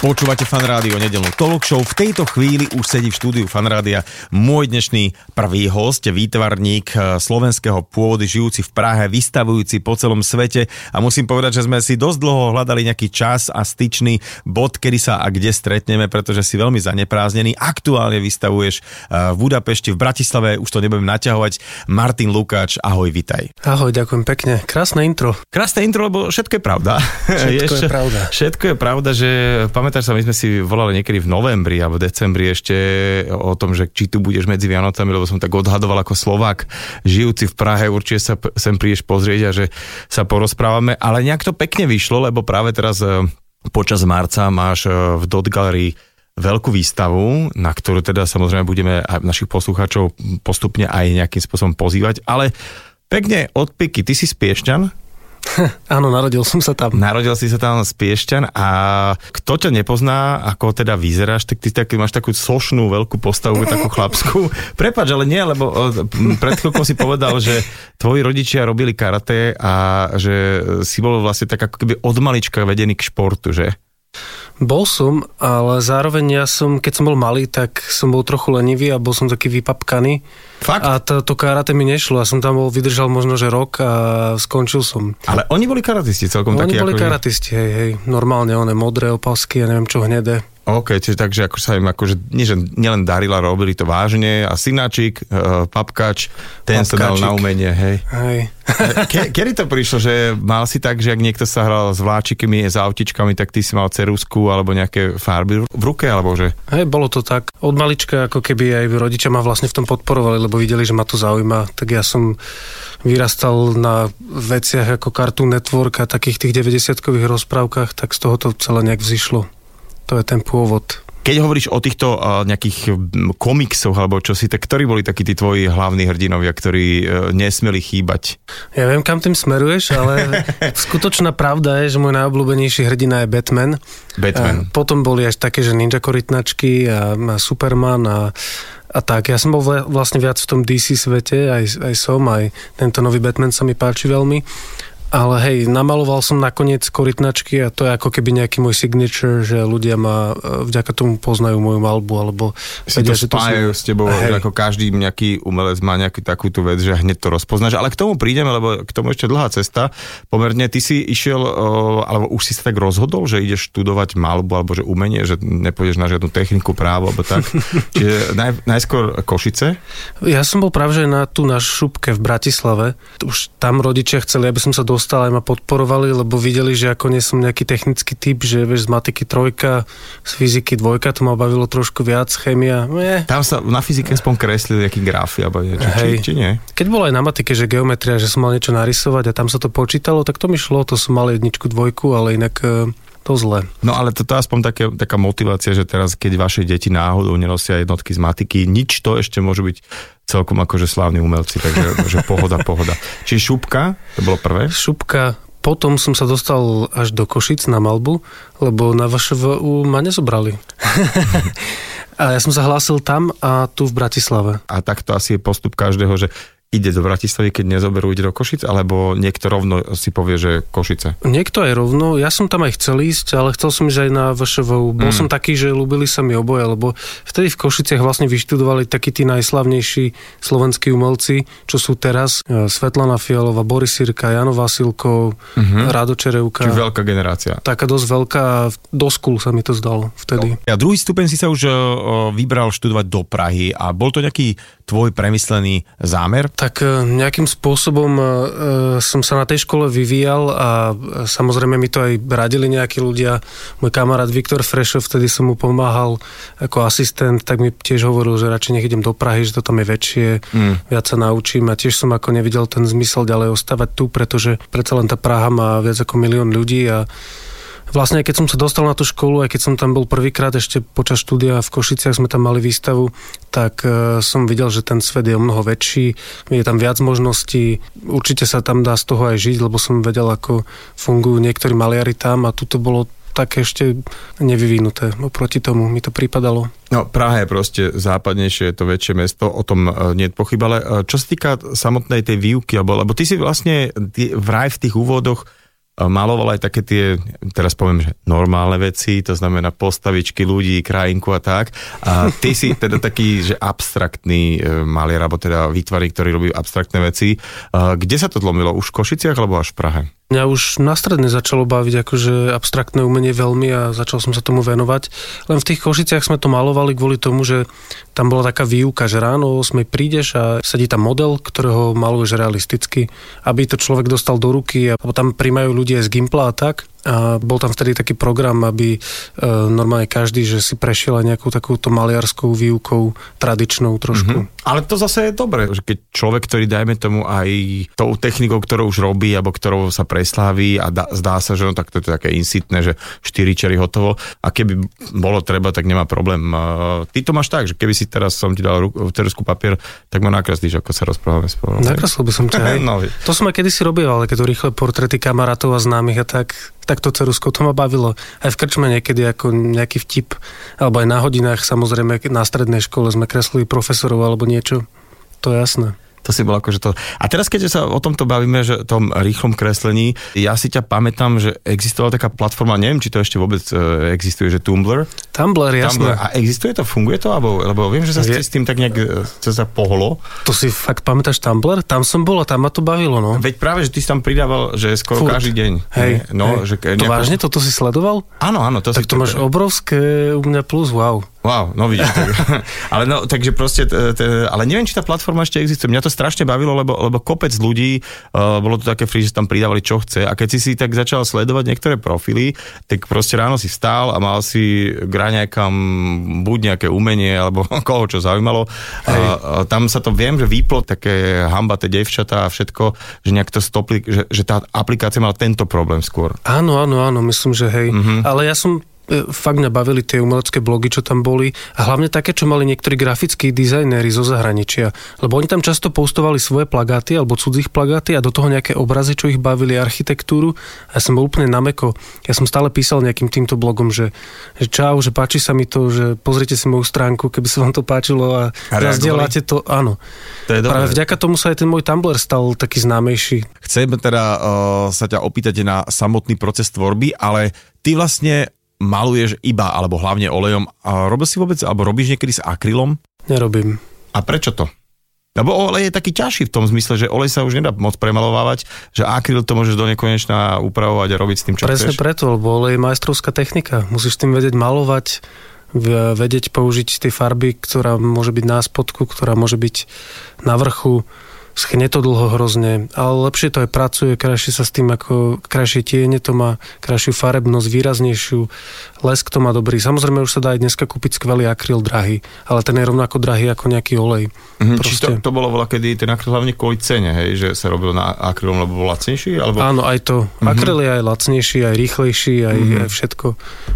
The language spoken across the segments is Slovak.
Počúvate fan rádio nedelnú talk show. V tejto chvíli už sedí v štúdiu fan rádia môj dnešný prvý host, výtvarník eh, slovenského pôvodu, žijúci v Prahe, vystavujúci po celom svete. A musím povedať, že sme si dosť dlho hľadali nejaký čas a styčný bod, kedy sa a kde stretneme, pretože si veľmi zanepráznený. Aktuálne vystavuješ eh, v Budapešti, v Bratislave, už to nebudem naťahovať. Martin Lukáč, ahoj, vitaj. Ahoj, ďakujem pekne. Krásne intro. Krásne intro, lebo všetko je pravda. Všetko je pravda. Všetko je pravda, že pamätáš sa, my sme si volali niekedy v novembri alebo decembri ešte o tom, že či tu budeš medzi Vianocami, lebo som tak odhadoval ako Slovák, žijúci v Prahe, určite sa sem prídeš pozrieť a že sa porozprávame, ale nejak to pekne vyšlo, lebo práve teraz e, počas marca máš e, v Dot Gallery veľkú výstavu, na ktorú teda samozrejme budeme aj našich poslucháčov postupne aj nejakým spôsobom pozývať, ale pekne odpiky, ty si z Piešťan, Áno, narodil som sa tam. Narodil si sa tam z Piešťan a kto ťa nepozná, ako teda vyzeráš, tak ty tak, máš takú sošnú veľkú postavu, takú chlapskú. Prepač, ale nie, lebo pred chvíľkou si povedal, že tvoji rodičia robili karate a že si bol vlastne tak ako keby od malička vedený k športu, že? Bol som, ale zároveň ja som, keď som bol malý, tak som bol trochu lenivý a bol som taký vypapkaný. Fakt? A to, to karate mi nešlo. Ja som tam bol, vydržal možno, že rok a skončil som. Ale oni boli karatisti celkom Oni takí. boli akože- karatisti, hej, hej. Normálne, one modré opasky, ja neviem čo, hnedé. OK, čiže takže ako sa im akože, nie že nielen darila, robili to vážne a synáčik, uh, papkač, ten sa dal Papkačik. na umenie, hej. Hej. Ke, kedy to prišlo, že mal si tak, že ak niekto sa hral s vláčikmi, s autičkami, tak ty si mal cerusku alebo nejaké farby v ruke, alebo že? Hej, bolo to tak. Od malička, ako keby aj rodičia ma vlastne v tom podporovali, lebo videli, že ma to zaujíma. Tak ja som vyrastal na veciach ako Cartoon Network a takých tých 90-kových rozprávkach, tak z toho to celé nejak vzýšlo. To je ten pôvod. Keď hovoríš o týchto uh, nejakých komiksoch alebo čo si, tak ktorí boli takí tí tvoji hlavní hrdinovia, ktorí uh, nesmeli chýbať? Ja viem, kam tým smeruješ, ale skutočná pravda je, že môj najobľúbenejší hrdina je Batman. Batman. A potom boli až také, že ninja korytnačky a, a Superman a, a tak. Ja som bol vla- vlastne viac v tom DC svete, aj, aj som, aj tento nový Batman sa mi páči veľmi. Ale hej, namaloval som nakoniec korytnačky a to je ako keby nejaký môj signature, že ľudia ma e, vďaka tomu poznajú moju malbu, alebo si to spájajú s tebou, Hej. že ako každý nejaký umelec má nejakú takúto vec, že hneď to rozpoznáš. Ale k tomu prídeme, lebo k tomu ešte dlhá cesta. Pomerne ty si išiel, o, alebo už si sa tak rozhodol, že ideš študovať malbu, alebo že umenie, že nepôjdeš na žiadnu techniku, právo, alebo tak. Čiže naj, najskôr Košice. Ja som bol práve že na tu na šupke v Bratislave. Už tam rodičia chceli, aby som sa dostal, aj ma podporovali, lebo videli, že ako nie som nejaký technický typ, že vieš, z matiky trojka, z fyziky dvojka, to ma bavilo trošku viac, chémia. Nie. Tam sa na fyzike aspoň kreslili nejaký grafy, alebo niečo, či, Hej. či nie? Keď bolo aj na matike, že geometria, že som mal niečo narysovať a tam sa to počítalo, tak to mi šlo, to som mal jedničku, dvojku, ale inak e, to zle. No ale toto je aspoň také, taká motivácia, že teraz, keď vaše deti náhodou nenosia jednotky z matiky, nič to ešte môže byť celkom akože slávni umelci, takže že pohoda, pohoda. Čiže šupka, to bolo prvé. Šupka, potom som sa dostal až do Košic na malbu, lebo na VŠVU ma nezobrali. a ja som sa hlásil tam a tu v Bratislave. A takto asi je postup každého, že ide do Bratislavy, keď nezoberú, ide do Košic, alebo niekto rovno si povie, že Košice. Niekto aj rovno, ja som tam aj chcel ísť, ale chcel som ísť aj na VŠVU. Bol Mm. som taký, že ľúbili sa mi oboje, lebo vtedy v Košiciach vlastne vyštudovali takí tí najslavnejší slovenskí umelci, čo sú teraz e, Svetlana Fialová, Boris Sirka, Jano Vasilkov, Mhm. Rado Čerevka. Čiže veľká generácia. Taká dosť veľká, do skúl sa mi to zdalo vtedy. A druhý stupeň si sa už o, o, vybral študovať do Prahy a bol to nejaký tvoj premyslený zámer? Tak e, nejakým spôsobom e, som sa na tej škole vyvíjal a e, samozrejme mi to aj radili nejakí ľudia. Môj kamarát Viktor Frešov, vtedy som mu pomáhal ako asistent, tak mi tiež hovoril, že radšej nech idem do Prahy, že to tam je väčšie, Mm. viac sa naučím a tiež som ako nevidel ten zmysel ďalej ostávať tu, pretože predsa len tá Praha má viac ako milión ľudí a Vlastne, keď som sa dostal na tú školu, aj keď som tam bol prvýkrát ešte počas štúdia v Košiciach, sme tam mali výstavu, tak e, som videl, že ten svet je o mnoho väčší, je tam viac možností, určite sa tam dá z toho aj žiť, lebo som vedel, ako fungujú niektorí maliari tam a tu to bolo také ešte nevyvinuté. Oproti tomu mi to pripadalo. No, Praha je proste západnejšie, je to väčšie mesto, o tom uh, nie je pochyb, ale uh, čo sa týka samotnej tej výuky, alebo, lebo ty si vlastne ty, vraj v tých úvodoch maloval aj také tie, teraz poviem, že normálne veci, to znamená postavičky ľudí, krajinku a tak. A ty si teda taký, že abstraktný e, maliar, alebo teda výtvarník, ktorý robí abstraktné veci. Kde sa to zlomilo? Už v Košiciach alebo až v Prahe? Mňa už na začalo baviť akože abstraktné umenie veľmi a začal som sa tomu venovať. Len v tých Košiciach sme to malovali kvôli tomu, že tam bola taká výuka, že ráno o 8 prídeš a sedí tam model, ktorého maluješ realisticky, aby to človek dostal do ruky a tam príjmajú ľudia z Gimpla a tak a bol tam vtedy taký program, aby e, normálne každý, že si prešiel aj nejakou takouto maliarskou výukou tradičnou trošku. Mm-hmm. Ale to zase je dobré, že keď človek, ktorý dajme tomu aj tou technikou, ktorou už robí, alebo ktorou sa presláví a da, zdá sa, že no tak to je také insitné, že 4 čery hotovo a keby bolo treba, tak nemá problém. Uh, ty to máš tak, že keby si teraz som ti dal teresku papier, tak ma nakreslíš, ako sa rozprávame spolu. Nakreslil by som ťa, no, to som aj kedysi robil, ale keď to rýchle portrety kamarátov a známych a tak, takto ceruskou, to ma bavilo. Aj v krčme niekedy ako nejaký vtip, alebo aj na hodinách samozrejme na strednej škole sme kreslili profesorov alebo niečo. To je jasné. To si bol akože to... A teraz, keďže sa o tomto bavíme, že o tom rýchlom kreslení, ja si ťa pamätám, že existovala taká platforma, neviem, či to ešte vôbec e, existuje, že Tumblr. Tumblr, jasné. Tumblr. A existuje to, funguje to? Lebo, lebo viem, že sa Je... s tým tak nejak e, sa pohlo. To si fakt pamätáš Tumblr? Tam som bol a tam ma to bavilo, no. Veď práve, že ty si tam pridával, že skoro Furt. každý deň. Hej, no, hej. Že nejako... To vážne? Toto si sledoval? Áno, áno. To tak si to máš obrovské u mňa plus, wow. Wow, no vidíš. Tak. ale no, takže proste, t, t, ale neviem, či tá platforma ešte existuje. Mňa to strašne bavilo, lebo, lebo kopec ľudí, uh, bolo to také free, že tam pridávali čo chce a keď si si tak začal sledovať niektoré profily, tak proste ráno si stál a mal si grať nejakam buď nejaké umenie, alebo koho čo zaujímalo. Uh, tam sa to viem, že vyplo také hambaté devčatá a všetko, že nejak to stopli, že, že tá aplikácia mala tento problém skôr. Áno, áno, áno, myslím, že hej. Uh-huh. Ale ja som fakt mňa bavili tie umelecké blogy, čo tam boli a hlavne také, čo mali niektorí grafickí dizajnéri zo zahraničia. Lebo oni tam často postovali svoje plagáty alebo cudzích plagáty a do toho nejaké obrazy, čo ich bavili, architektúru. A ja som bol úplne nameko. Ja som stále písal nejakým týmto blogom, že, že čau, že páči sa mi to, že pozrite si moju stránku, keby sa vám to páčilo a, a zazdieľate to. Áno. To je Práve vďaka tomu sa aj ten môj Tumblr stal taký známejší. Chcem teda uh, sa ťa opýtať na samotný proces tvorby, ale ty vlastne maluješ iba alebo hlavne olejom. A robil si vôbec, alebo robíš niekedy s akrylom? Nerobím. A prečo to? Lebo olej je taký ťažší v tom zmysle, že olej sa už nedá moc premalovávať, že akryl to môžeš do nekonečna upravovať a robiť s tým, čo Presne chceš. preto, lebo olej je majstrovská technika. Musíš tým vedieť malovať, vedieť použiť tie farby, ktorá môže byť na spodku, ktorá môže byť na vrchu schne to dlho hrozne, ale lepšie to aj pracuje, krajšie sa s tým ako, krajšie tiene to má, krajšiu farebnosť, výraznejšiu, lesk to má dobrý. Samozrejme už sa dá aj dneska kúpiť skvelý akryl drahý, ale ten je rovnako drahý ako nejaký olej. Mm-hmm, či to, to bolo veľa, kedy ten akryl hlavne kvôli cene, hej, že sa robil na akrylom, lebo bol lacnejší? Alebo... Áno, aj to. Mm-hmm. Akryl je aj lacnejší, aj rýchlejší, aj, mm-hmm. aj všetko.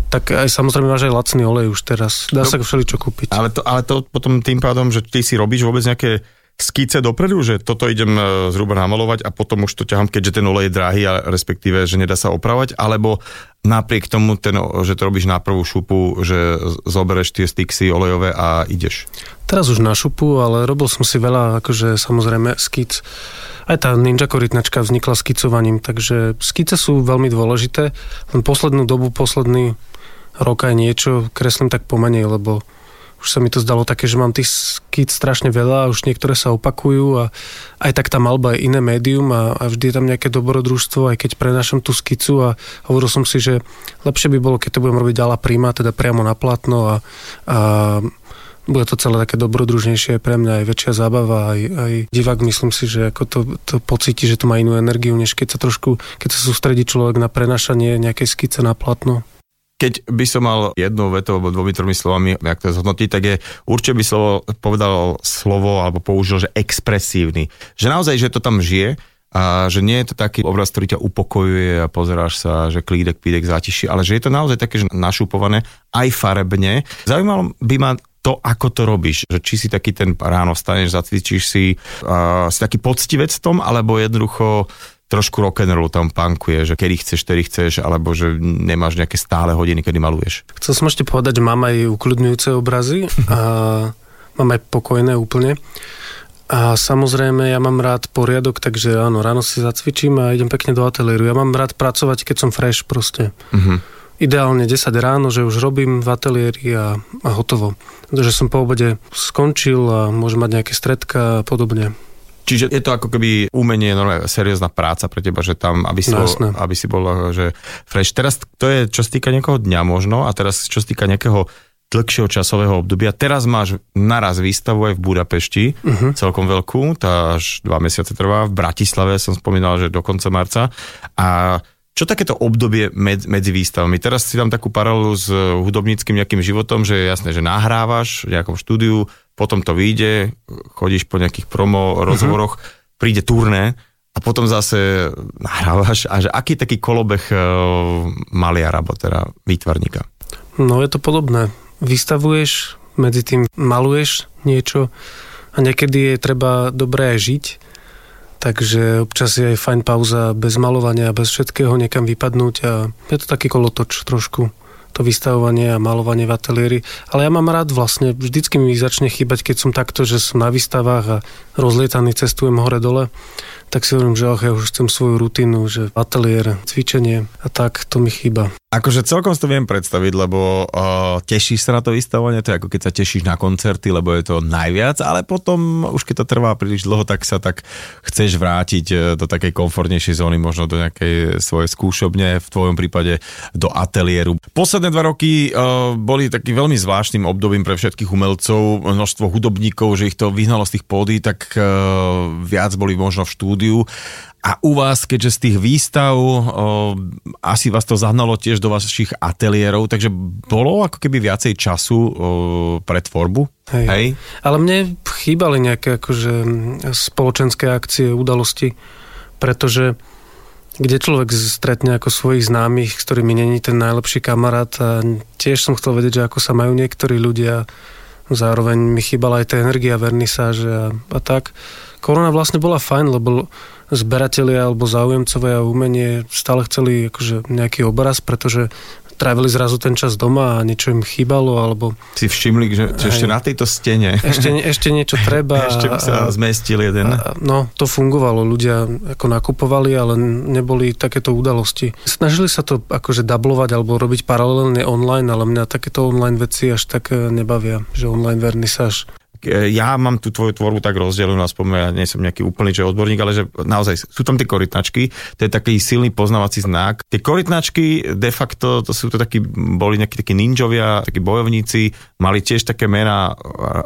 Tak aj samozrejme máš aj lacný olej už teraz. Dá no, sa všeličo kúpiť. Ale to, ale to potom tým pádom, že ty si robíš vôbec nejaké skice dopredu, že toto idem e, zhruba namalovať a potom už to ťahám, keďže ten olej je drahý a respektíve, že nedá sa opravať, alebo napriek tomu, ten, že to robíš na prvú šupu, že zobereš tie stixy olejové a ideš? Teraz už na šupu, ale robil som si veľa, akože samozrejme skic. Aj tá ninja korytnačka vznikla skicovaním, takže skice sú veľmi dôležité. Len poslednú dobu, posledný rok aj niečo kreslím tak pomenej, lebo už sa mi to zdalo také, že mám tých skýt strašne veľa a už niektoré sa opakujú a aj tak tá malba je iné médium a, a vždy je tam nejaké dobrodružstvo, aj keď prenášam tú skicu a hovoril som si, že lepšie by bolo, keď to budem robiť ďala príma, teda priamo na platno a, a bude to celé také dobrodružnejšie pre mňa, aj väčšia zábava, aj, aj divák myslím si, že ako to, to pocíti, že to má inú energiu, než keď sa trošku, keď sa sústredí človek na prenašanie nejakej skice na platno. Keď by som mal jednou vetou alebo dvomi, tromi slovami, jak to zhodnotiť, tak je určite by slovo, povedal slovo alebo použil, že expresívny. Že naozaj, že to tam žije, a že nie je to taký obraz, ktorý ťa upokojuje a pozeráš sa, že klídek, pídek zátiší, ale že je to naozaj také, že našupované aj farebne. Zaujímalo by ma to, ako to robíš. Že či si taký ten ráno staneš, zacvičíš si, uh, si taký poctivec v tom, alebo jednoducho trošku rock'n'roll tam punkuje, že kedy chceš, kedy chceš, alebo že nemáš nejaké stále hodiny, kedy maluješ. Chcel som ešte povedať, že mám aj ukludňujúce obrazy a mám aj pokojné úplne. A samozrejme, ja mám rád poriadok, takže áno, ráno si zacvičím a idem pekne do ateliéru. Ja mám rád pracovať, keď som fresh proste. Uh-huh. Ideálne 10 ráno, že už robím v ateliéri a, a hotovo. Že som po obede skončil a môžem mať nejaké stredka a podobne. Čiže je to ako keby umenie, normálne seriózna práca pre teba, že tam, aby si, no, bol, aby si bol že fresh. Teraz to je, čo sa týka nejakého dňa možno, a teraz čo sa týka nejakého dlhšieho časového obdobia. Teraz máš naraz výstavu aj v Budapešti, uh-huh. celkom veľkú, tá až dva mesiace trvá. V Bratislave som spomínal, že do konca marca. A čo takéto obdobie med, medzi výstavami? Teraz si dám takú paralelu s hudobníckým nejakým životom, že je jasné, že nahrávaš v nejakom štúdiu, potom to vyjde, chodíš po nejakých promo rozhovoroch, uh-huh. príde turné a potom zase nahrávaš. A že aký taký kolobeh uh, maliara, alebo teda výtvarníka? No je to podobné vystavuješ, medzi tým maluješ niečo a niekedy je treba dobré žiť, takže občas je aj fajn pauza bez malovania, bez všetkého niekam vypadnúť a je to taký kolotoč trošku to vystavovanie a malovanie v ateliéri. Ale ja mám rád vlastne, vždycky mi začne chýbať, keď som takto, že som na výstavách a rozlietaný cestujem hore-dole tak si hovorím, že ach, ja už chcem svoju rutinu, že ateliér, cvičenie a tak, to mi chýba. Akože celkom si to viem predstaviť, lebo uh, tešíš sa na to vystavovanie, to je ako keď sa tešíš na koncerty, lebo je to najviac, ale potom už keď to trvá príliš dlho, tak sa tak chceš vrátiť uh, do takej komfortnejšej zóny, možno do nejakej svojej skúšobne, v tvojom prípade do ateliéru. Posledné dva roky uh, boli takým veľmi zvláštnym obdobím pre všetkých umelcov, množstvo hudobníkov, že ich to vyhnalo z tých pódy, tak uh, viac boli možno v štúdiu štúdiu. A u vás, keďže z tých výstav, o, asi vás to zahnalo tiež do vašich ateliérov, takže bolo ako keby viacej času o, pre tvorbu? Hej. Hej. Ale mne chýbali nejaké akože spoločenské akcie, udalosti, pretože kde človek stretne ako svojich známych, s ktorými není ten najlepší kamarát a tiež som chcel vedieť, že ako sa majú niektorí ľudia zároveň mi chýbala aj tá energia vernisáže a, a tak korona vlastne bola fajn, lebo zberatelia alebo záujemcovia umenie stále chceli akože nejaký obraz, pretože trávili zrazu ten čas doma a niečo im chýbalo, alebo... Si všimli, že, že ešte na tejto stene... Ešte, ešte niečo treba. ešte by sa a, zmestil jeden. A, no, to fungovalo. Ľudia ako nakupovali, ale neboli takéto udalosti. Snažili sa to akože dublovať alebo robiť paralelne online, ale mňa takéto online veci až tak eh, nebavia, že online vernisáž ja mám tú tvoju tvorbu tak rozdelenú, aspoň ja nie som nejaký úplný že odborník, ale že naozaj sú tam tie korytnačky, to je taký silný poznávací znak. Tie korytnačky de facto, to sú to takí, boli nejakí takí ninjovia, takí bojovníci, mali tiež také mená,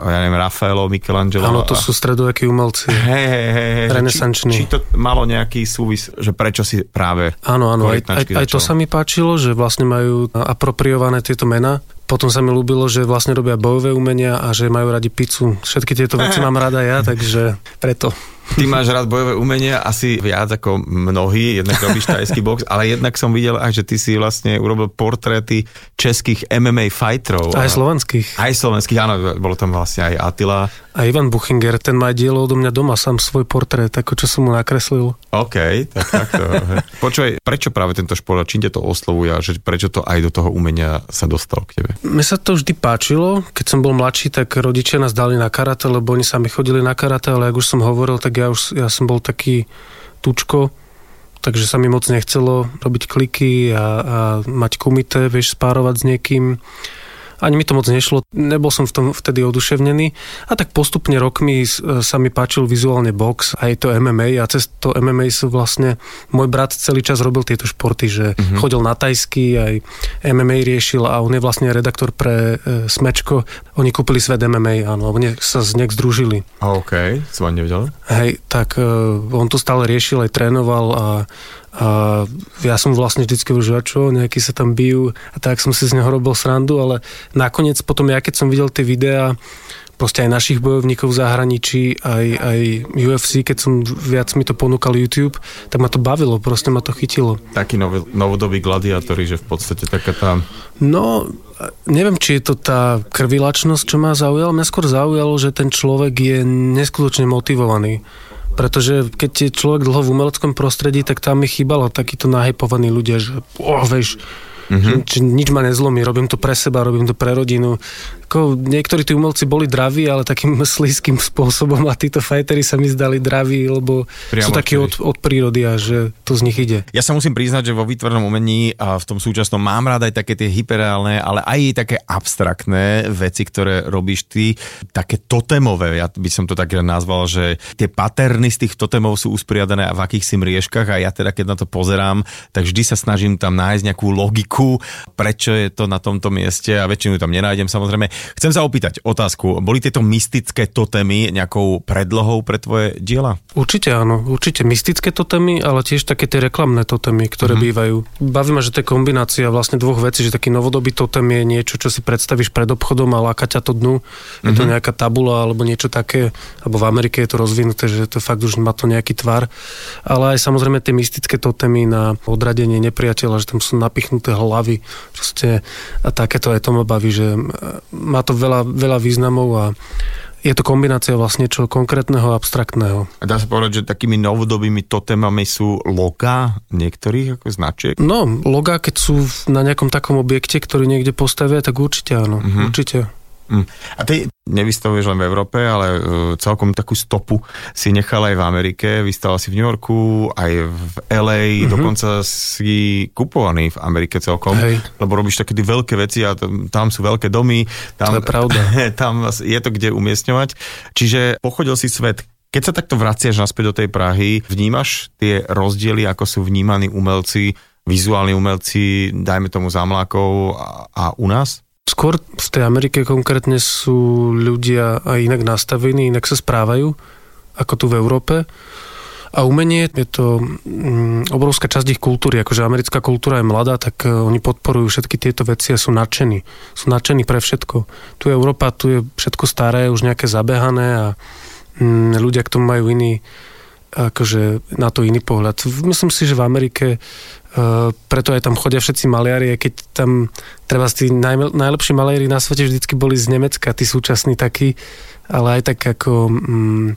ja neviem, Rafaelo, Michelangelo. Áno, to sú stredovekí umelci. Hej, hej, hej. Renesanční. Či, či to malo nejaký súvis, že prečo si práve Áno, áno, aj, aj, aj to sa mi páčilo, že vlastne majú apropriované tieto mená potom sa mi ľúbilo, že vlastne robia bojové umenia a že majú radi pizzu. Všetky tieto veci mám rada ja, takže preto. Ty máš rád bojové umenia asi viac ako mnohí, jednak robíš tajský box, ale jednak som videl aj, že ty si vlastne urobil portréty českých MMA fighterov. Aj slovenských. Aj slovenských, áno, bolo tam vlastne aj Attila. A Ivan Buchinger, ten má dielo odo mňa doma, sám svoj portrét, ako čo som mu nakreslil. OK, tak takto. Počuj, prečo práve tento šport, čím ťa to oslovuje a že prečo to aj do toho umenia sa dostal k tebe? Mne sa to vždy páčilo. Keď som bol mladší, tak rodičia nás dali na karate, lebo oni sami chodili na karate, ale ako už som hovoril, tak ja už ja som bol taký tučko, takže sa mi moc nechcelo robiť kliky a, a mať kumite, vieš, spárovať s niekým ani mi to moc nešlo, nebol som v tom vtedy oduševnený a tak postupne rokmi sa mi páčil vizuálne box, aj to MMA a cez to MMA sú vlastne, môj brat celý čas robil tieto športy, že mm-hmm. chodil na tajsky, aj MMA riešil a on je vlastne redaktor pre e, Smečko, oni kúpili svet MMA, áno, oni sa z nejak združili. OK, som nevedel. Hej, tak e, on to stále riešil, aj trénoval a a ja som vlastne vždycky už čo, nejakí sa tam bijú a tak som si z neho robil srandu, ale nakoniec potom ja keď som videl tie videá, proste aj našich bojovníkov v zahraničí, aj, aj UFC, keď som viac mi to ponúkal YouTube, tak ma to bavilo, proste ma to chytilo. Taký nov, novodobý gladiátori, že v podstate taká tá... No, neviem, či je to tá krvilačnosť, čo ma zaujala. Mňa skôr zaujalo, že ten človek je neskutočne motivovaný Pretože keď je človek dlho v umeleckom prostredí, tak tam mi chýbalo takíto nahypovaní ľudia, že oh, vieš, Mm-hmm. Nič ma nezlomí, robím to pre seba, robím to pre rodinu. Ako, niektorí tí umelci boli draví, ale takým slízkým spôsobom a títo fajtery sa mi zdali draví, lebo Priamo sú takí od, od prírody a že to z nich ide. Ja sa musím priznať, že vo výtvarnom umení a v tom súčasnom mám rád aj také tie hyperreálne, ale aj také abstraktné veci, ktoré robíš ty, také totemové, ja by som to tak nazval, že tie paterny z tých totemov sú usporiadané v akýchsi mriežkach a ja teda keď na to pozerám, tak vždy sa snažím tam nájsť nejakú logiku, prečo je to na tomto mieste a väčšinu tam nenájdem samozrejme. Chcem sa opýtať otázku. Boli tieto mystické totémy nejakou predlohou pre tvoje diela? Určite áno. Určite mystické totémy, ale tiež také tie reklamné totémy, ktoré mm-hmm. bývajú. Baví ma, že to je kombinácia vlastne dvoch vecí, že taký novodobý totém je niečo, čo si predstavíš pred obchodom a láka ťa to dnu. Je mm-hmm. to mhm. nejaká tabula alebo niečo také, alebo v Amerike je to rozvinuté, že to fakt už má to nejaký tvar. Ale aj samozrejme tie mystické totémy na odradenie nepriateľa, že tam sú napichnuté hlavy. Proste a takéto aj to ma baví, že má to veľa, veľa významov a je to kombinácia vlastne čo konkrétneho a abstraktného. A dá sa povedať, že takými novodobými totémami sú loga niektorých ako značiek? No, loga, keď sú na nejakom takom objekte, ktorý niekde postavia, tak určite áno, mm-hmm. určite. Mm. A ty nevystavuješ len v Európe, ale uh, celkom takú stopu si nechal aj v Amerike, vystával si v New Yorku, aj v LA, mm-hmm. dokonca si kupovaný v Amerike celkom, Hej. lebo robíš také veľké veci a tam sú veľké domy. Tam, to je pravda. tam je to kde umiestňovať. Čiže pochodil si svet. Keď sa takto vraciaš naspäť do tej Prahy, vnímaš tie rozdiely, ako sú vnímaní umelci, vizuálni umelci, dajme tomu zamlákov a, a u nás? Skôr v tej Amerike konkrétne sú ľudia aj inak nastavení, inak sa správajú, ako tu v Európe. A umenie je to mm, obrovská časť ich kultúry. Akože americká kultúra je mladá, tak e, oni podporujú všetky tieto veci a sú nadšení. Sú nadšení pre všetko. Tu je Európa, tu je všetko staré, už nejaké zabehané a mm, ľudia k tomu majú iný, akože na to iný pohľad. Myslím si, že v Amerike preto aj tam chodia všetci maliari, keď tam treba tí naj, najlepší maliari na svete vždycky boli z Nemecka, tí súčasní takí, ale aj tak ako mm,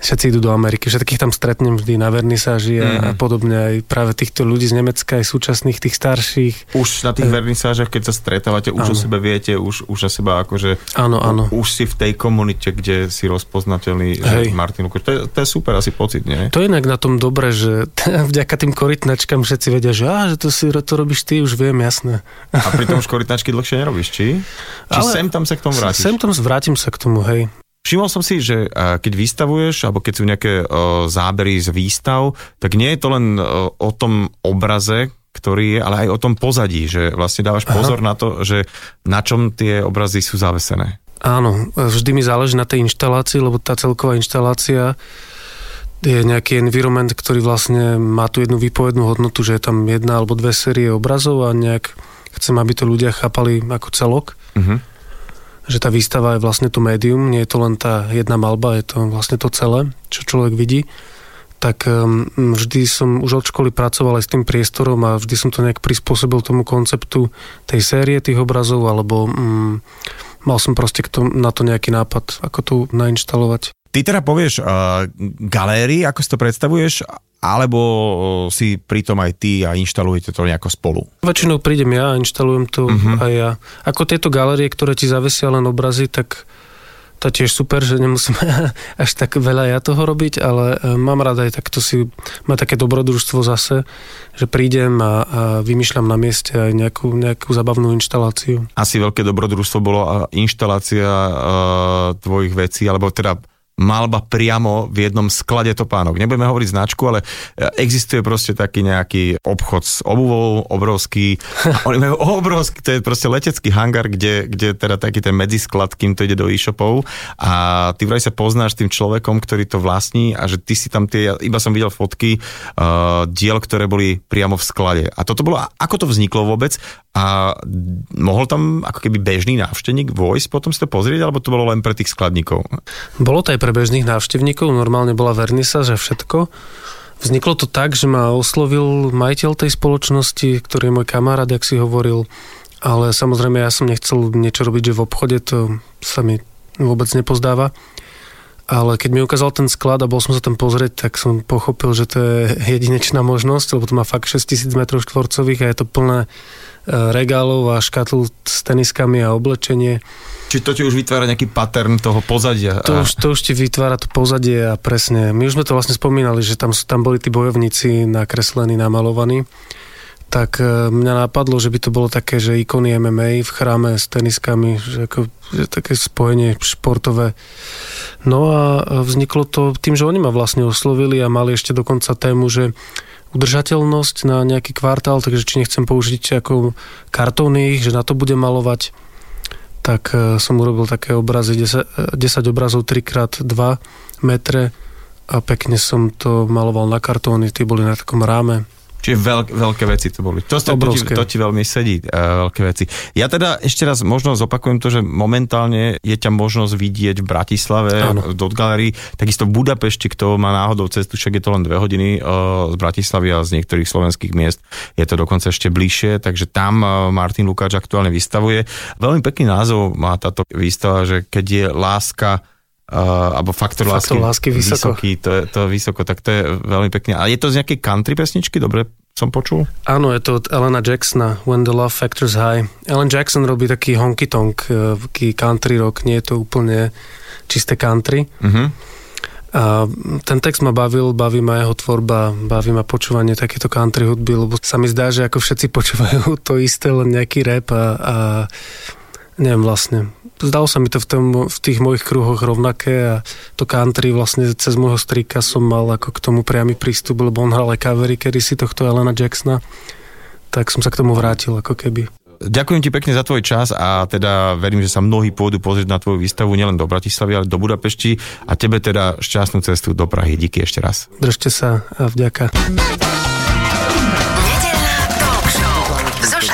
všetci idú do Ameriky, všetkých tam stretnem vždy na vernisáži a, mm. a podobne, aj práve týchto ľudí z Nemecka, aj súčasných, tých starších. Už na tých e... vernisážach, keď sa stretávate, už áno. o sebe viete, už, už o seba akože... Áno, áno. Už si v tej komunite, kde si rozpoznateľný, že Martin Lukáš. To je, to je super asi pocit, nie? To je inak na tom dobre, že vďaka tým korytnačkám všetci vedia, že, á, že to, si, to robíš ty, už viem, jasné. A pri tom už korytnačky dlhšie nerobíš, či? Či Ale sem tam sa k tomu vrátiš? Sem tam vrátim sa k tomu, hej. Všimol som si, že keď vystavuješ, alebo keď sú nejaké zábery z výstav, tak nie je to len o tom obraze, ktorý je, ale aj o tom pozadí, že vlastne dávaš pozor Aha. na to, že na čom tie obrazy sú zavesené. Áno, vždy mi záleží na tej inštalácii, lebo tá celková inštalácia je nejaký environment, ktorý vlastne má tu jednu výpovednú hodnotu, že je tam jedna alebo dve série obrazov a nejak chcem, aby to ľudia chápali ako celok. Uh-huh že tá výstava je vlastne to médium, nie je to len tá jedna malba, je to vlastne to celé, čo človek vidí tak um, vždy som už od školy pracoval aj s tým priestorom a vždy som to nejak prispôsobil tomu konceptu tej série tých obrazov, alebo um, mal som proste k tomu, na to nejaký nápad, ako to nainštalovať. Ty teda povieš uh, galérii, ako si to predstavuješ, alebo si pritom aj ty a inštalujete to nejako spolu? Väčšinou prídem ja a inštalujem to uh-huh. aj ja. Ako tieto galerie, ktoré ti zavesia len obrazy, tak to tiež super, že nemusím až tak veľa ja toho robiť, ale e, mám rada aj takto si, má také dobrodružstvo zase, že prídem a, a vymýšľam na mieste aj nejakú, nejakú zabavnú inštaláciu. Asi veľké dobrodružstvo bolo inštalácia uh, tvojich vecí, alebo teda malba priamo v jednom sklade topánok. Nebudeme hovoriť značku, ale e, existuje proste taký nejaký obchod s obuvou, obrovský. Oni majú obrovský, to je proste letecký hangar, kde, kde teda taký ten medzisklad, kým to ide do e-shopov a ty vraj sa poznáš tým človekom, ktorý to vlastní a že ty si tam tie, iba som videl fotky uh, diel, ktoré boli priamo v sklade. A toto bolo, ako to vzniklo vôbec a mohol tam ako keby bežný návštevník vojsť potom si to pozrieť, alebo to bolo len pre tých skladníkov? Bolo to aj pre bežných návštevníkov, normálne bola vernisa, že všetko. Vzniklo to tak, že ma oslovil majiteľ tej spoločnosti, ktorý je môj kamarát, jak si hovoril, ale samozrejme ja som nechcel niečo robiť, že v obchode to sa mi vôbec nepozdáva. ale keď mi ukázal ten sklad a bol som sa tam pozrieť, tak som pochopil, že to je jedinečná možnosť, lebo to má fakt 6000 m štvorcových a je to plné regálov a škatl s teniskami a oblečenie. Či to ti už vytvára nejaký pattern toho pozadia? To, už, to už ti vytvára to pozadie a presne. My už sme to vlastne spomínali, že tam, tam boli tí bojovníci nakreslení, namalovaní tak e, mňa napadlo, že by to bolo také, že ikony MMA v chráme s teniskami, že, ako, že také spojenie športové. No a vzniklo to tým, že oni ma vlastne oslovili a mali ešte dokonca tému, že udržateľnosť na nejaký kvartál, takže či nechcem použiť ako kartóny, že na to budem malovať, tak e, som urobil také obrazy, 10, 10 obrazov 3x2 metre a pekne som to maloval na kartóny, tie boli na takom ráme Čiže veľk, veľké veci to boli. To, to, ti, to ti veľmi sedí, uh, veľké veci. Ja teda ešte raz možno zopakujem to, že momentálne je ťa možnosť vidieť v Bratislave, Áno. v Dot Gallery, takisto v Budapešti, kto má náhodou cestu, však je to len dve hodiny uh, z Bratislavy a z niektorých slovenských miest je to dokonca ešte bližšie, takže tam uh, Martin Lukáč aktuálne vystavuje. Veľmi pekný názov má táto výstava, že keď je láska Uh, alebo faktor, faktor lásky, lásky vysoko. vysoký, to je, to je vysoko, tak to je veľmi pekne. A je to z nejakej country pesničky, dobre som počul? Áno, je to od Elena Jacksona, When the Love Factor's High. Ellen Jackson robí taký honky-tonk, e, taký country rock, nie je to úplne čisté country. Uh-huh. A ten text ma bavil, baví ma jeho tvorba, baví ma počúvanie takéto country hudby, lebo sa mi zdá, že ako všetci počúvajú to isté, len nejaký rap a, a neviem vlastne, zdalo sa mi to v, tom, v tých mojich kruhoch rovnaké a to country vlastne cez môjho strika som mal ako k tomu priamy prístup, lebo on hral aj covery kedysi tohto Elena Jacksona, tak som sa k tomu vrátil ako keby. Ďakujem ti pekne za tvoj čas a teda verím, že sa mnohí pôjdu pozrieť na tvoju výstavu nielen do Bratislavy, ale do Budapešti a tebe teda šťastnú cestu do Prahy. Díky ešte raz. Držte sa a vďaka.